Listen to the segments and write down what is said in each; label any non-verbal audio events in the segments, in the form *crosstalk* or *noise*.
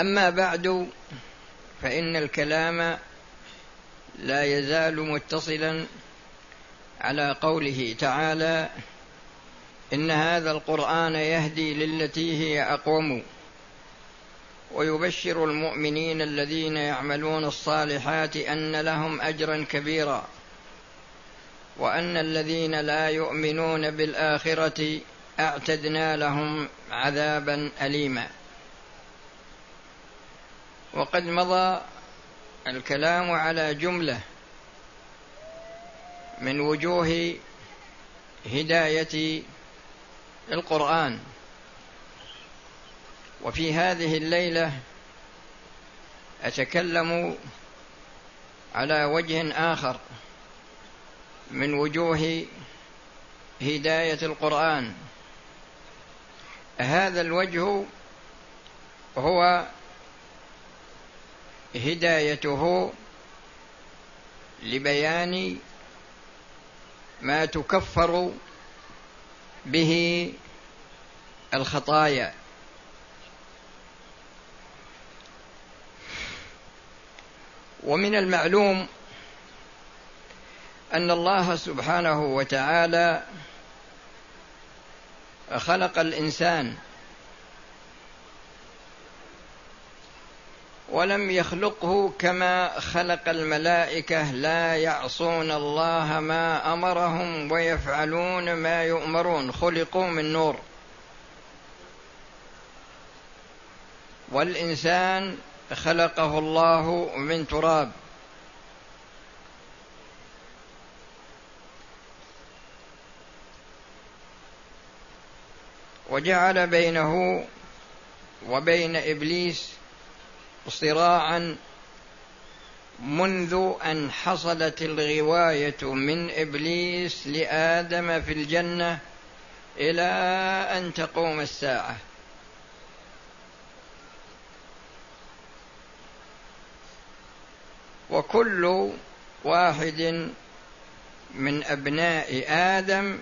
أما بعد فإن الكلام لا يزال متصلا على قوله تعالى إن هذا القرآن يهدي للتي هي أقوم. ويبشر المؤمنين الذين يعملون الصالحات أن لهم أجرا كبيرا وأن الذين لا يؤمنون بالآخرة أعتدنا لهم عذابا أليما. وقد مضى الكلام على جملة من وجوه هداية القرآن. وفي هذه الليلة أتكلم على وجه آخر من وجوه هداية القرآن. هذا الوجه هو هدايته لبيان ما تكفر به الخطايا. ومن المعلوم أن الله سبحانه وتعالى خلق الإنسان ولم يخلقه كما خلق الملائكة لا يعصون الله ما أمرهم ويفعلون ما يؤمرون. خلقوا من نور. والإنسان خلقه الله من تراب. وجعل بينه وبين إبليس صراعا منذ أن حصلت الغواية من إبليس لآدم في الجنة إلى أن تقوم الساعة. وكل واحد من أبناء آدم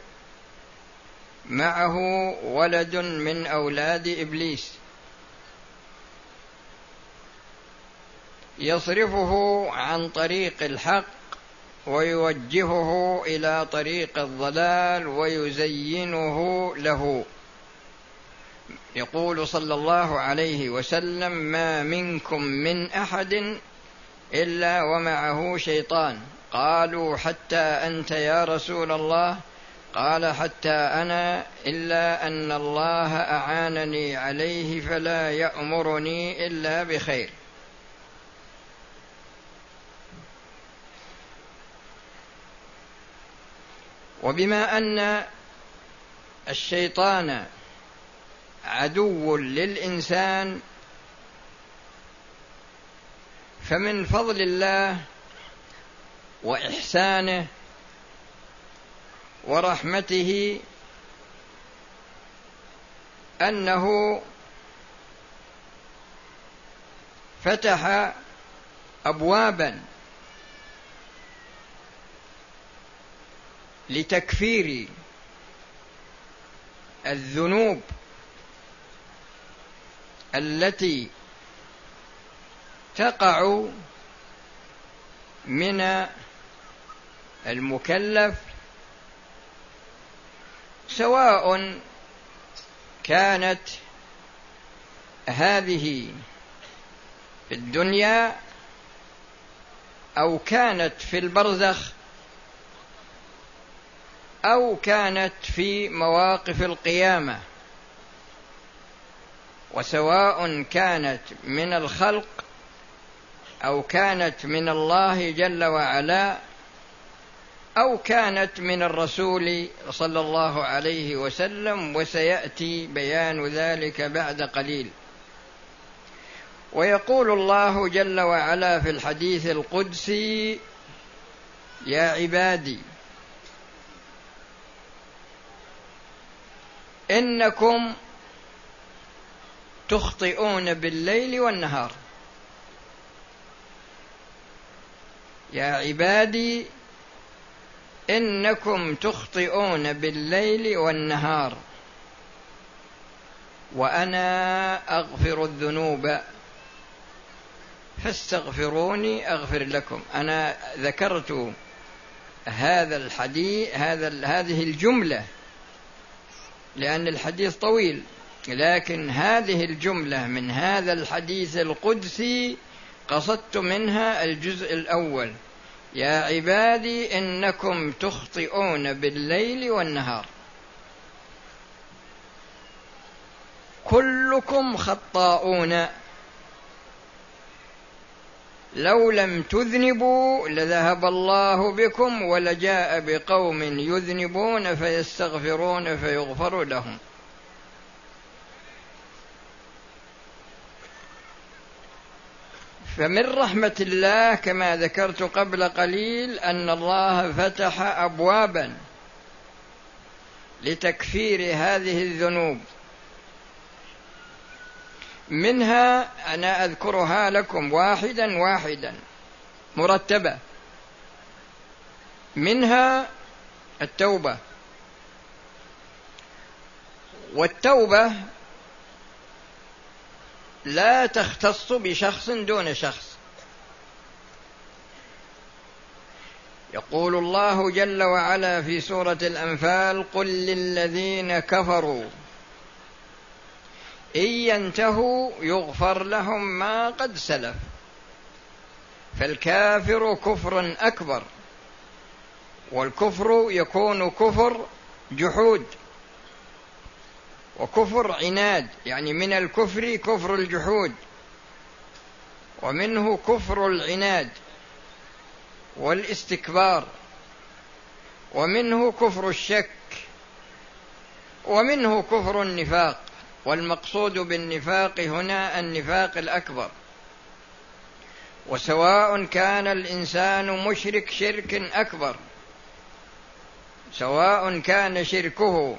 معه ولد من أولاد إبليس. يصرفه عن طريق الحق ويوجهه إلى طريق الضلال ويزينه له. يقول صلى الله عليه وسلم ما منكم من أحد إلا ومعه شيطان. قالوا حتى أنت يا رسول الله؟ قال حتى أنا إلا أن الله أعانني عليه فلا يأمرني إلا بخير. وبما أن الشيطان عدو للإنسان فمن فضل الله وإحسانه ورحمته أنه فتح ابوابا لتكفير الذنوب التي تقع من المكلف سواء كانت هذه في الدنيا أو كانت في البرزخ. أو كانت في مواقف القيامة. وسواء كانت من الخلق أو كانت من الله جل وعلا أو كانت من الرسول صلى الله عليه وسلم وسيأتي بيان ذلك بعد قليل. ويقول الله جل وعلا في الحديث القدسي يا عبادي إنكم تخطئون بالليل والنهار. يا عبادي إنكم تخطئون بالليل والنهار. وأنا أغفر الذنوب. فاستغفروني أغفر لكم. أنا ذكرت هذا الحديث هذا هذه الجملة. لأن الحديث طويل. لكن هذه الجملة من هذا الحديث القدسي قصدت منها الجزء الأول. يا عبادي إنكم تخطئون بالليل والنهار. كلكم خطاؤون. لو لم تذنبوا لذهب الله بكم ولجاء بقوم يذنبون فيستغفرون فيغفر لهم. فمن رحمة الله كما ذكرت قبل قليل أن الله فتح أبوابا لتكفير هذه الذنوب. منها أنا أذكرها لكم واحدا واحدا. مرتبة. منها التوبة. والتوبة لا تختص بشخص دون شخص. يقول الله جل وعلا في سورة الأنفال قل للذين كفروا إن ينتهوا يغفر لهم ما قد سلف. فالكافر كفر أكبر والكفر يكون كفر جحود وكفر عناد يعني من الكفر كفر الجحود ومنه كفر العناد والاستكبار ومنه كفر الشك ومنه كفر النفاق. والمقصود بالنفاق هنا النفاق الأكبر. وسواء كان الإنسان مشرك شرك أكبر سواء كان شركه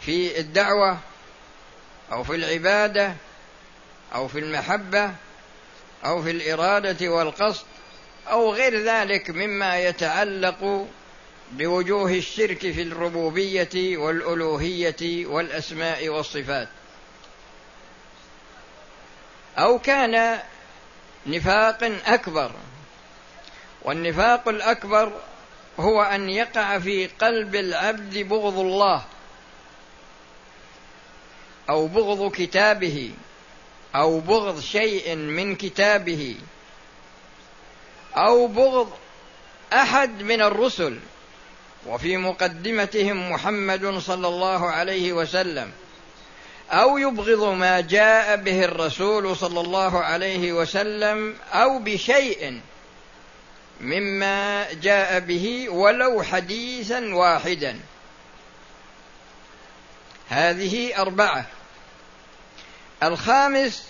في الدعوة أو في العبادة أو في المحبة أو في الإرادة والقصد أو غير ذلك مما يتعلق بوجوه الشرك في الربوبية والألوهية والأسماء والصفات. أو كان نفاق أكبر. والنفاق الأكبر هو أن يقع في قلب العبد بغض الله أو بغض كتابه أو بغض شيء من كتابه أو بغض أحد من الرسل. وفي مقدمتهم محمد صلى الله عليه وسلم أو يبغض ما جاء به الرسول صلى الله عليه وسلم أو بشيء مما جاء به ولو حديثا واحدا. هذه أربعة. الخامس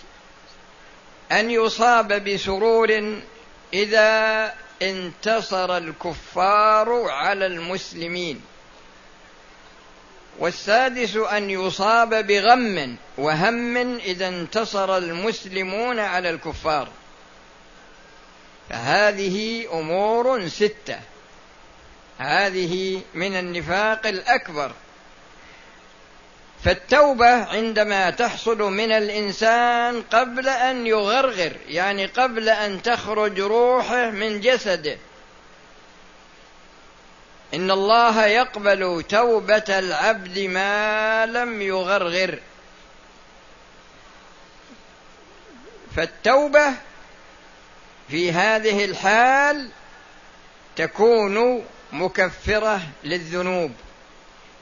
أن يصاب بسرور إذا انتصر الكفار على المسلمين. والسادس أن يصاب بغم وهم إذا انتصر المسلمون على الكفار. فهذه أمور ستة. هذه من النفاق الأكبر. فالتوبة عندما تحصل من الإنسان قبل أن يغرغر يعني قبل أن تخرج روحه من جسده. إن الله يقبل توبة العبد ما لم يغرغر. فالتوبة في هذه الحال تكون مكفرة للذنوب.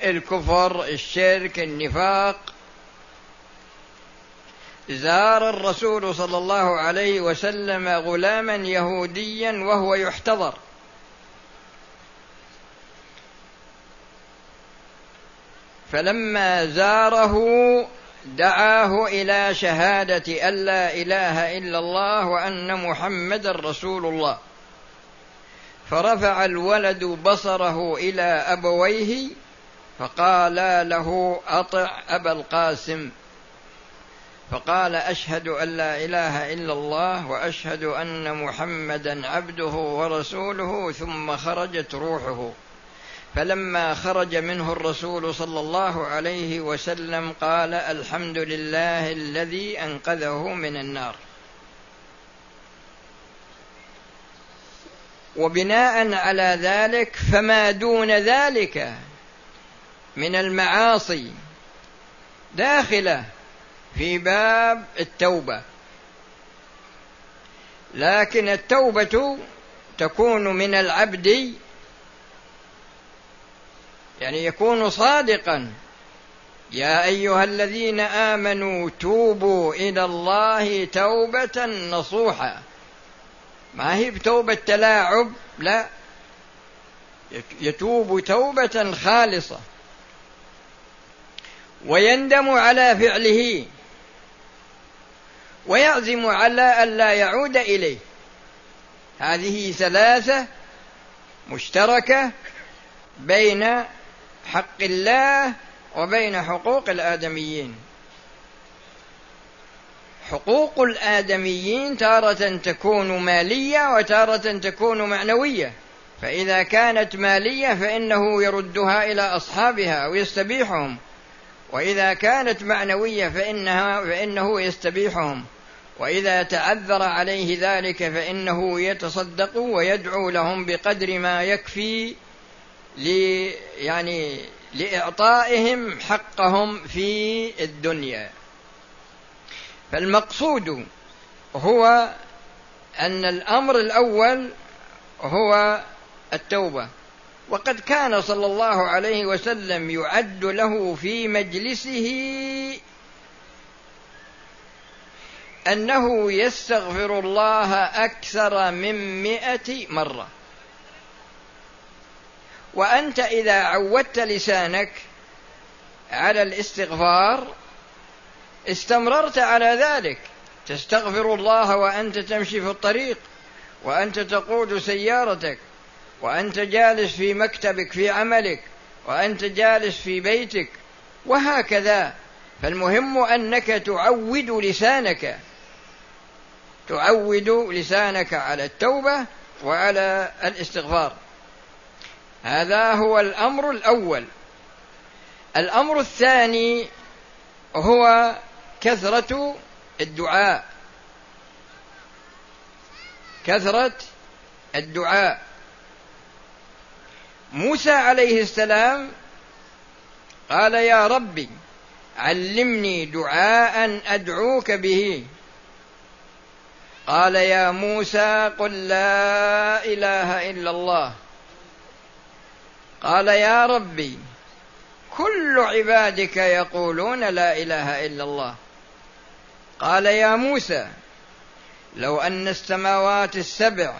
الكفر الشرك النفاق. زار الرسول صلى الله عليه وسلم غلاما يهوديا وهو يحتضر. فلما زاره دعاه إلى شهادة أن لا إله إلا الله وأن محمدا رسول الله. فرفع الولد بصره إلى أبويه فقالا له أطع أبا القاسم. فقال أشهد أن لا إله إلا الله وأشهد أن محمدا عبده ورسوله ثم خرجت روحه. فلما خرج منه الرسول صلى الله عليه وسلم قال الحمد لله الذي أنقذه من النار. وبناء على ذلك فما دون ذلك من المعاصي داخله في باب التوبة. لكن التوبة تكون من العبد يعني يكون صادقا. يا أيها الذين آمنوا توبوا إلى الله توبة نصوحا. ما هي بتوبة تلاعب؟ لا. يتوب توبة خالصة. ويندم على فعله. ويعزم على الا يعود إليه. هذه ثلاثة مشتركة بين حق الله وبين حقوق الآدميين. حقوق الآدميين تارة تكون مالية وتارة تكون معنوية. فإذا كانت مالية فإنه يردها إلى أصحابها أو يستبيحهم وإذا كانت معنوية فإنها فإنه يستبيحهم. وإذا تعذر عليه ذلك فإنه يتصدق ويدعو لهم بقدر ما يكفي لي يعني لإعطائهم حقهم في الدنيا. فالمقصود هو أن الأمر الأول هو التوبة. وقد كان صلى الله عليه وسلم يعد له في مجلسه أنه يستغفر الله أكثر من مئة مرة. وأنت إذا عودت لسانك على الاستغفار استمررت على ذلك. تستغفر الله وأنت تمشي في الطريق وأنت تقود سيارتك وأنت جالس في مكتبك في عملك وأنت جالس في بيتك وهكذا. فالمهم أنك تعود لسانك. تعود لسانك على التوبة وعلى الاستغفار. هذا هو الأمر الأول. الأمر الثاني هو كثرة الدعاء. كثرة الدعاء. موسى عليه السلام قال يا ربي علمني دعاء أدعوك به. قال يا موسى قل لا إله إلا الله. قال يا ربي كل عبادك يقولون لا إله إلا الله. قال يا موسى لو أن السماوات السبع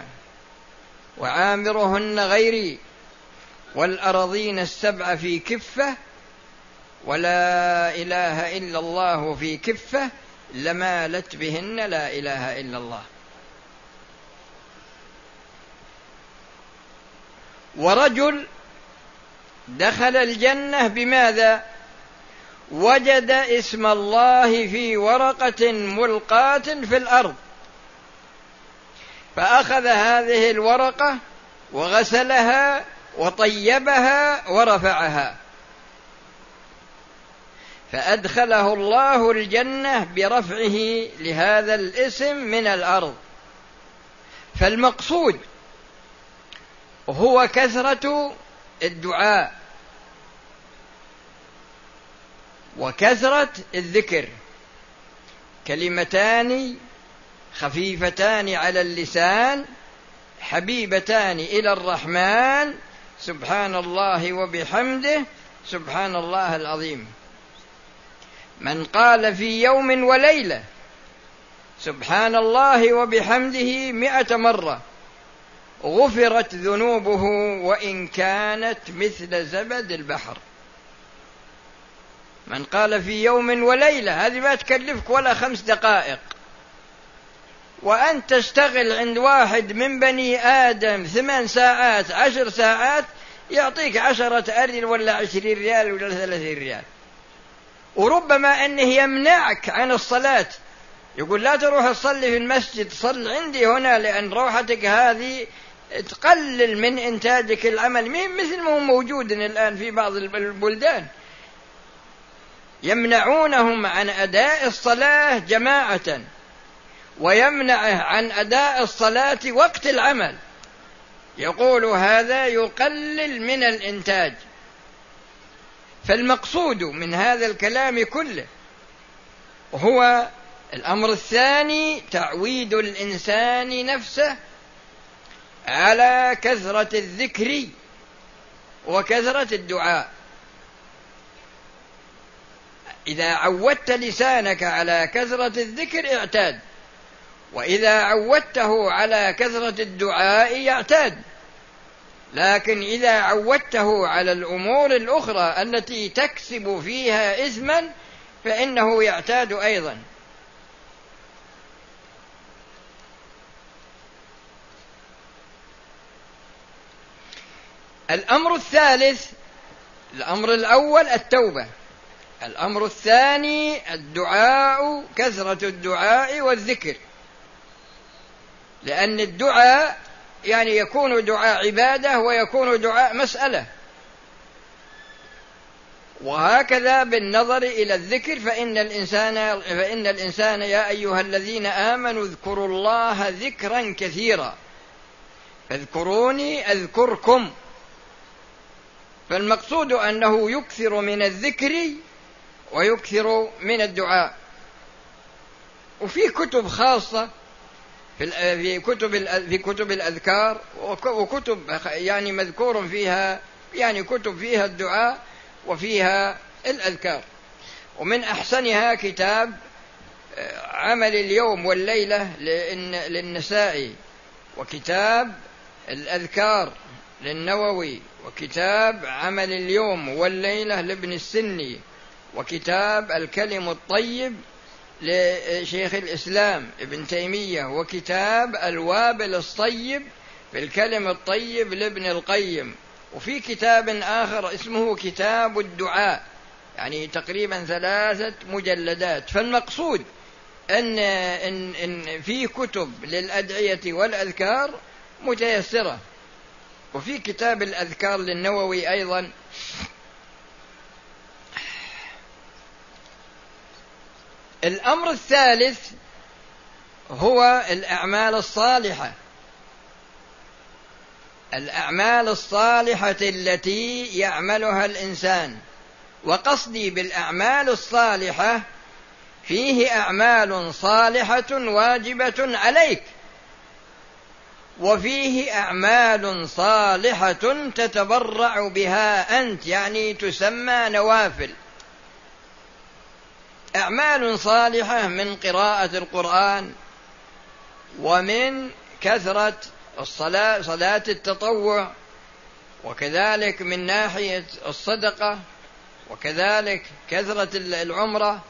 وعامرهن غيري والأرضين السبع في كفة ولا إله إلا الله في كفة لمالت بهن لا إله إلا الله. ورجل دخل الجنة بماذا؟ وجد اسم الله في ورقة ملقاة في الأرض. فأخذ هذه الورقة وغسلها وطيبها ورفعها. فأدخله الله الجنة برفعه لهذا الاسم من الأرض. فالمقصود هو كثرة الدعاء وكثرة الذكر. كلمتان خفيفتان على اللسان حبيبتان إلى الرحمن سبحان الله وبحمده سبحان الله العظيم. من قال في يوم وليلة سبحان الله وبحمده مئة مرة. غفرت ذنوبه وإن كانت مثل زبد البحر. من قال في يوم وليلة هذه ما تكلفك ولا خمس دقائق. وأن تشتغل عند واحد من بني آدم ثمان ساعات عشر ساعات يعطيك عشرة أريل ولا عشرين ريال ولا ثلاثين ريال. وربما أنه يمنعك عن الصلاة. يقول لا تروح تصلي في المسجد صل عندي هنا لأن روحتك هذه تقلل من إنتاجك العمل مثل ما هو موجود الآن في بعض البلدان. يمنعونهم عن أداء الصلاة جماعة ويمنعه عن أداء الصلاة وقت العمل. يقول هذا يقلل من الإنتاج. فالمقصود من هذا الكلام كله هو الأمر الثاني تعويد الإنسان نفسه على كثرة الذكر وكثرة الدعاء. إذا عودت لسانك على كثرة الذكر اعتاد وإذا عودته على كثرة الدعاء يعتاد. لكن إذا عودته على الأمور الأخرى التي تكسب فيها إثما فإنه يعتاد أيضا. الأمر الثالث الأمر الأول التوبة. الأمر الثاني الدعاء كثرة الدعاء والذكر. لأن الدعاء يعني يكون دعاء عبادة ويكون دعاء مسألة. وهكذا بالنظر إلى الذكر فإن الإنسان فإن الإنسان يا أيها الذين آمنوا اذكروا الله ذكرا كثيرا. فاذكروني أذكركم. فالمقصود أنه يكثر من الذكر ويكثر من الدعاء. وفي كتب خاصة في كتب في كتب الأذكار وكتب يعني مذكور فيها يعني كتب فيها الدعاء وفيها الأذكار. ومن أحسنها كتاب آه، عمل اليوم والليلة للنساء وكتاب الأذكار. للنووي وكتاب عمل اليوم والليلة لابن السني وكتاب الكلم الطيب لشيخ الإسلام ابن تيمية وكتاب الوابل الصيب في الكلم الطيب لابن القيم. وفي كتاب آخر اسمه كتاب الدعاء يعني تقريبا ثلاثة مجلدات. فالمقصود أن إن, إن في كتب للأدعية والأذكار متيسرة. وفي كتاب الأذكار للنووي أيضا. الأمر الثالث هو الأعمال الصالحة. الأعمال الصالحة التي يعملها الإنسان. وقصدي بالأعمال الصالحة فيه أعمال صالحة واجبة عليك. وفيه أعمال صالحة تتبرع بها أنت يعني تسمى نوافل. أعمال صالحة من قراءة القرآن ومن كثرة الصلاة صلاة التطوع وكذلك من ناحية الصدقة وكذلك كثرة العمرة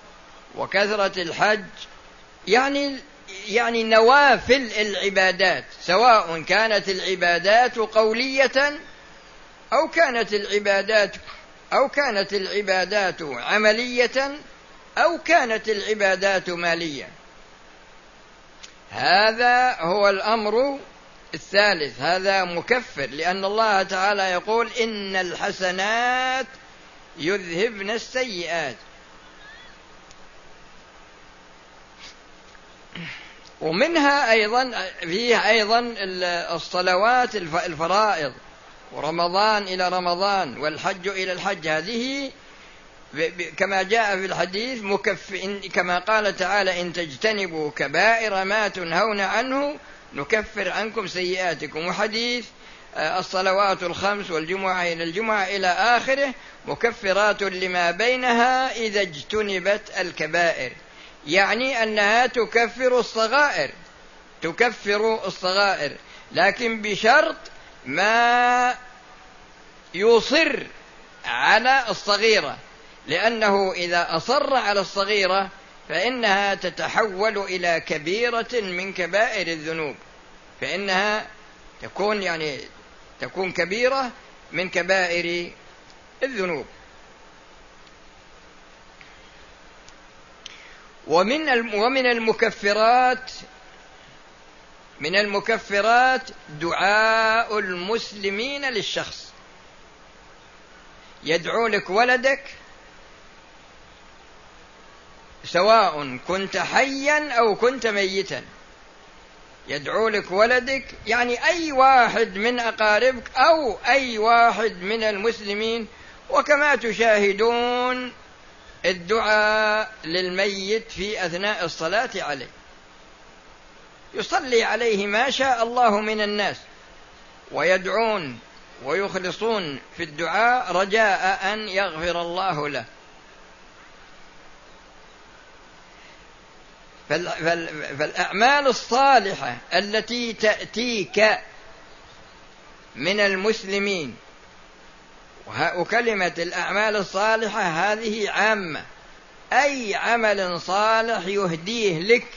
وكثرة الحج. يعني يعني نوافل العبادات سواء كانت العبادات قولية أو كانت العبادات أو كانت العبادات عملية أو كانت العبادات مالية. هذا هو الأمر الثالث هذا مكفر لأن الله تعالى يقول إن الحسنات يذهبن السيئات. ومنها أيضا فيه أيضا الصلوات الفرائض. ورمضان إلى رمضان والحج إلى الحج. هذه كما جاء في الحديث مكف كما قال تعالى إن تجتنبوا كبائر ما تنهون عنه نكفر عنكم سيئاتكم. وحديث آه، الصلوات الخمس والجمعة إلى الجمعة إلى آخره مكفرات لما بينها إذا اجتنبت الكبائر. يعني أنها تكفر الصغائر تكفر الصغائر لكن بشرط ما يصر على الصغيرة لأنه إذا أصر على الصغيرة فإنها تتحول إلى كبيرة من كبائر الذنوب فإنها تكون يعني تكون كبيرة من كبائر الذنوب. ومن ومن المكفرات من المكفرات دعاء المسلمين للشخص. يدعو لك ولدك سواء كنت حيا أو كنت ميتا. يدعو لك ولدك يعني أي واحد من أقاربك أو أي واحد من المسلمين. وكما تشاهدون الدعاء للميت في أثناء الصلاة عليه. يصلي عليه ما شاء الله من الناس ويدعون ويخلصون في الدعاء رجاء أن يغفر الله له. فالأعمال الصالحة التي تأتيك من المسلمين وكلمة الأعمال الصالحة هذه عامه أي عمل صالح يهديه لك.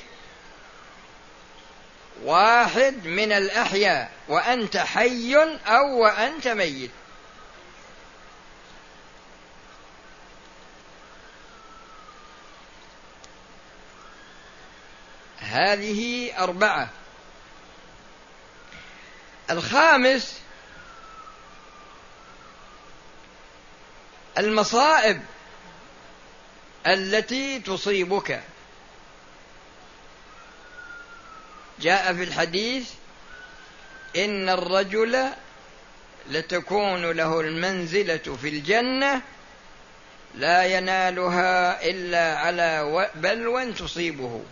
واحد من الأحياء. وأنت حي أو وأنت ميت. هذه أربعة. الخامس المصائب التي تصيبك. جاء في الحديث إن الرجل لتكون له المنزلة في الجنة لا ينالها إلا على بلوى تصيبه.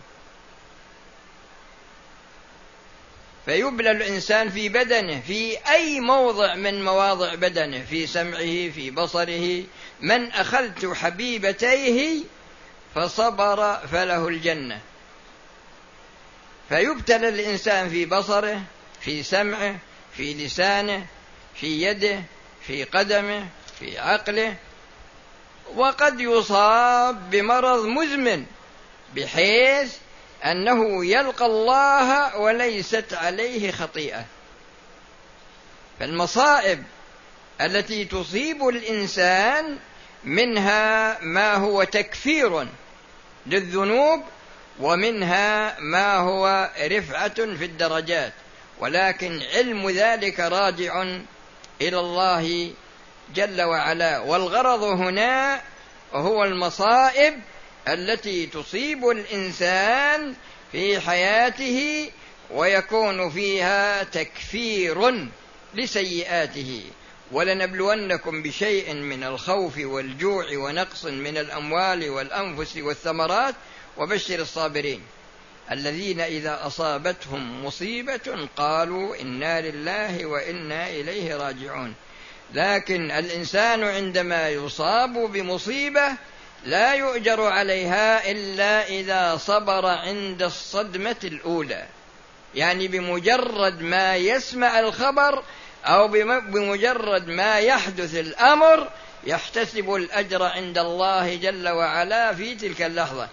فيبلى الإنسان في بدنه في أي موضع من مواضع بدنه في سمعه في بصره. من أخذت حبيبتيه فصبر فله الجنة. فيبتلى الإنسان في بصره في سمعه في لسانه في يده في قدمه في عقله. وقد يصاب بمرض مزمن بحيث أنه يلقى الله وليست عليه خطيئة. فالمصائب التي تصيب الإنسان منها ما هو تكفير للذنوب ومنها ما هو رفعة في الدرجات. ولكن علم ذلك راجع إلى الله جل وعلا. والغرض هنا هو المصائب التي تصيب الإنسان في حياته ويكون فيها تكفير لسيئاته. ولنبلونكم بشيء من الخوف والجوع ونقص من الأموال والأنفس والثمرات. وبشر الصابرين الذين إذا أصابتهم مصيبة قالوا إنا لله وإنا إليه راجعون. لكن الإنسان عندما يصاب بمصيبة لا يؤجر عليها إلا إذا صبر عند الصدمة الأولى. يعني بمجرد ما يسمع الخبر أو بمجرد ما يحدث الأمر يحتسب الأجر عند الله جل وعلا في تلك اللحظة.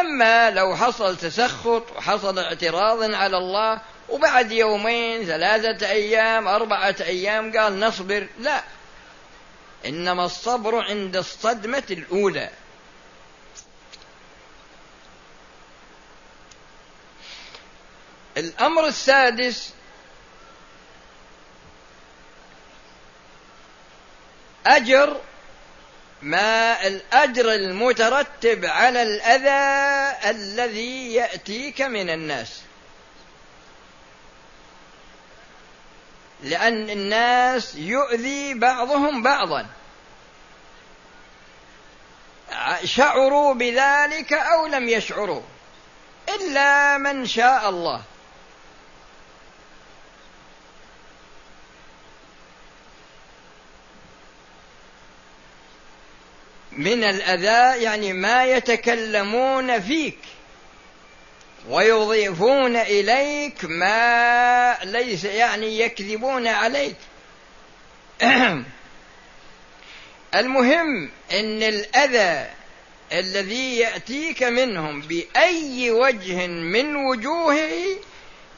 أما لو حصل تسخط وحصل اعتراض على الله وبعد يومين ثلاثة أيام أربعة أيام قال نصبر لا. إنما الصبر عند الصدمة الأولى. الأمر السادس أجر ما الأجر المترتب على الأذى الذي يأتيك من الناس. لأن الناس يؤذي بعضهم بعضا. شعروا بذلك أو لم يشعروا. إلا من شاء الله. من الأذى يعني ما يتكلمون فيك ويضيفون إليك ما ليس يعني يكذبون عليك. *clears throat* المهم أن الأذى الذي يأتيك منهم بأي وجه من وجوهه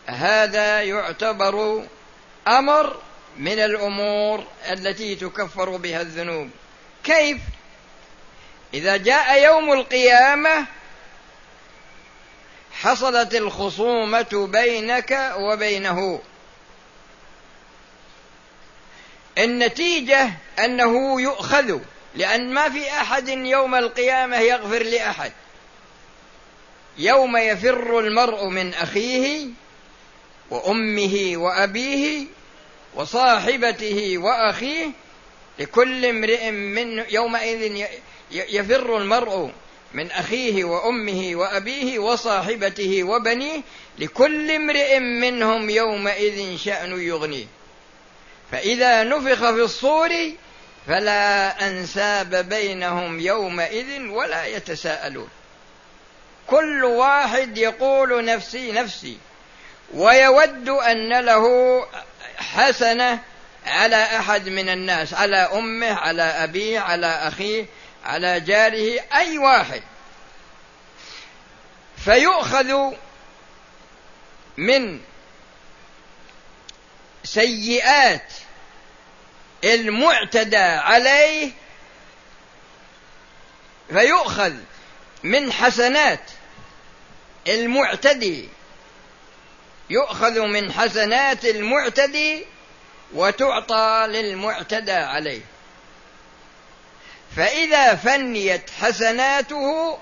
هذا يعتبر أمر من الأمور التي تكفر بها الذنوب. كيف؟ إذا جاء يوم القيامة حصلت الخصومة بينك وبينه. النتيجة أنه يؤخذ لأن ما في أحد يوم القيامة يغفر لأحد. يوم يفر المرء من أخيه وأمه وأبيه وصاحبته وأخيه لكل امرئ من يومئذ يفر المرء من أخيه وأمه وأبيه وصاحبته وبنيه لكل امرئ منهم يومئذ شأن يغنيه. فإذا نفخ في الصور فلا أنساب بينهم يومئذ ولا يتساءلون. كل واحد يقول نفسي نفسي ويود أن له حسنة على أحد من الناس على أمه على أبيه على أخيه على جاره أي واحد. فيؤخذ من سيئات المعتدى عليه فيؤخذ من حسنات المعتدي. يؤخذ من حسنات المعتدي وتعطى للمعتدى عليه. فإذا فنيت حسناته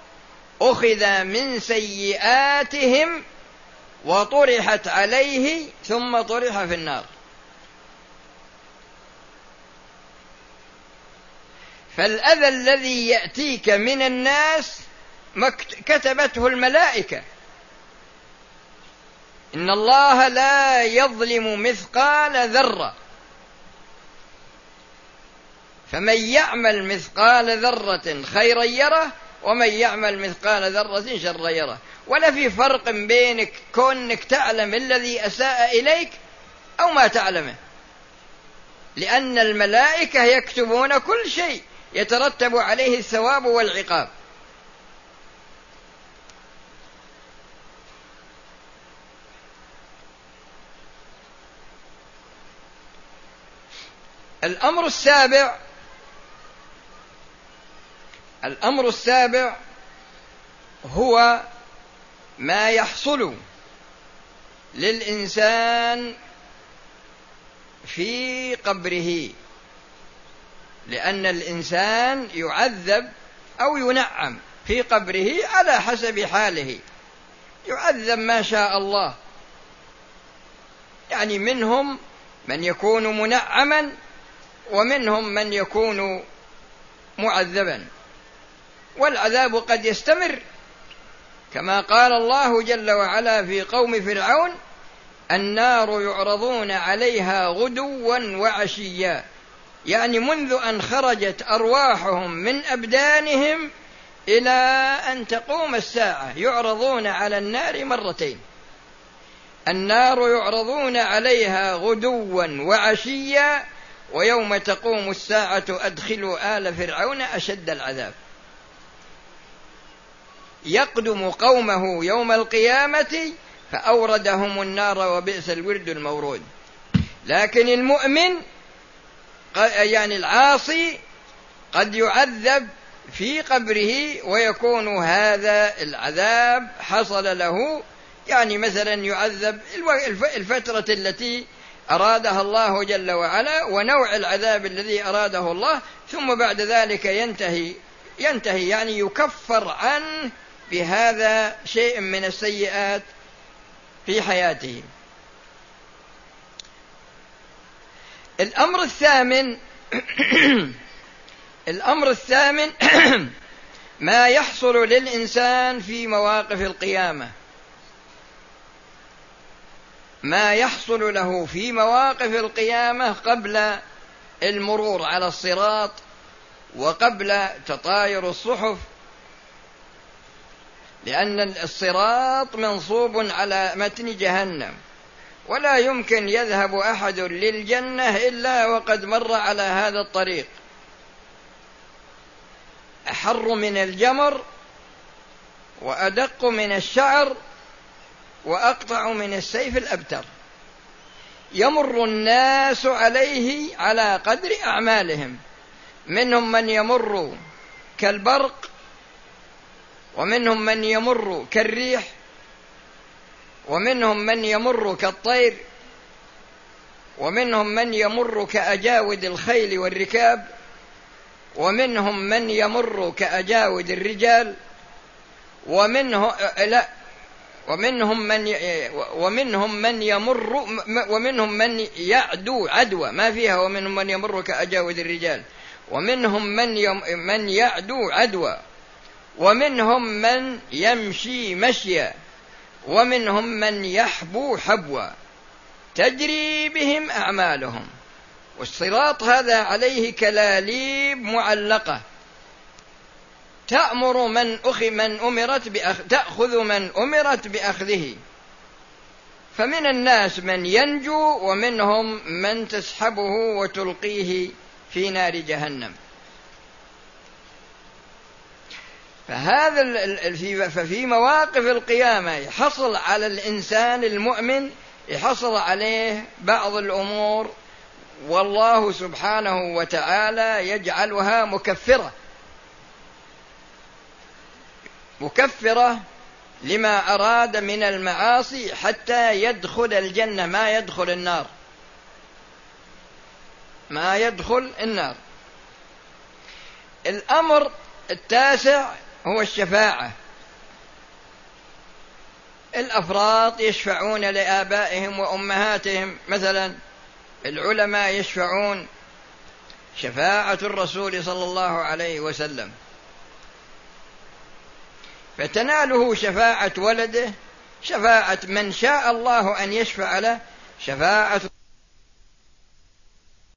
أخذ من سيئاتهم وطرحت عليه ثم طرح في النار. فالأذى الذي يأتيك من الناس كتبته الملائكة. إن الله لا يظلم مثقال ذرة. فمن يعمل مثقال ذرة خيرا يره ومن يعمل مثقال ذرة شرا يره. ولا في فرق بينك كونك تعلم الذي أساء إليك أو ما تعلمه. لأن الملائكة يكتبون كل شيء يترتب عليه الثواب والعقاب. الأمر السابع الأمر السابع هو ما يحصل للإنسان في قبره لأن الإنسان يعذب أو ينعم في قبره على حسب حاله. يعذب ما شاء الله. يعني منهم من يكون منعما ومنهم من يكون معذبا. والعذاب قد يستمر. كما قال الله جل وعلا في قوم فرعون النار يعرضون عليها غدوا وعشيا. يعني منذ أن خرجت أرواحهم من أبدانهم إلى أن تقوم الساعة يعرضون على النار مرتين. النار يعرضون عليها غدوا وعشيا ويوم تقوم الساعة أدخلوا آل فرعون أشد العذاب. يقدم قومه يوم القيامة فأوردهم النار وبئس الورد المورود. لكن المؤمن يعني العاصي قد يعذب في قبره ويكون هذا العذاب حصل له. يعني مثلا يعذب الفترة التي أرادها الله جل وعلا ونوع العذاب الذي أراده الله ثم بعد ذلك ينتهي ينتهي يعني يكفر عنه بهذا شيء من السيئات في حياته. الأمر الثامن *clears throat* الأمر الثامن *clears throat* ما يحصل للإنسان في مواقف القيامة. ما يحصل له في مواقف القيامة قبل المرور على الصراط وقبل تطاير الصحف لأن الصراط منصوب على متن جهنم. ولا يمكن يذهب أحد للجنة إلا وقد مر على هذا الطريق. أحر من الجمر وأدق من الشعر وأقطع من السيف الأبتر. يمر الناس عليه على قدر أعمالهم. منهم من يمر كالبرق ومنهم من يمر كالريح ومنهم من يمر كالطير ومنهم من يمر كأجاود الخيل والركاب ومنهم من يمر كأجاود الرجال ومنه لا ومنهم من ومنهم من يمر ومنهم من يعدو عدوى ما فيها ومنهم من يمر كأجاود الرجال ومنهم من من يعدو عدوى. ومنهم من يمشي مشيا ومنهم من يحبو حبوا. تجري بهم أعمالهم. والصراط هذا عليه كلاليب معلقة. تأمر من أخي من أمرت بأخ تأخذ من أمرت بأخذه. فمن الناس من ينجو ومنهم من تسحبه وتلقيه في نار جهنم. فهذا ففي مواقف القيامة يحصل على الإنسان المؤمن يحصل عليه بعض الأمور والله سبحانه وتعالى يجعلها مكفرة. مكفرة لما أراد من المعاصي حتى يدخل الجنة ما يدخل النار. ما يدخل النار. الأمر التاسع هو الشفاعة. الأفراط يشفعون لآبائهم وأمهاتهم. مثلا العلماء يشفعون. شفاعة الرسول صلى الله عليه وسلم. فتناله شفاعة ولده شفاعة من شاء الله أن يشفع له شفاعة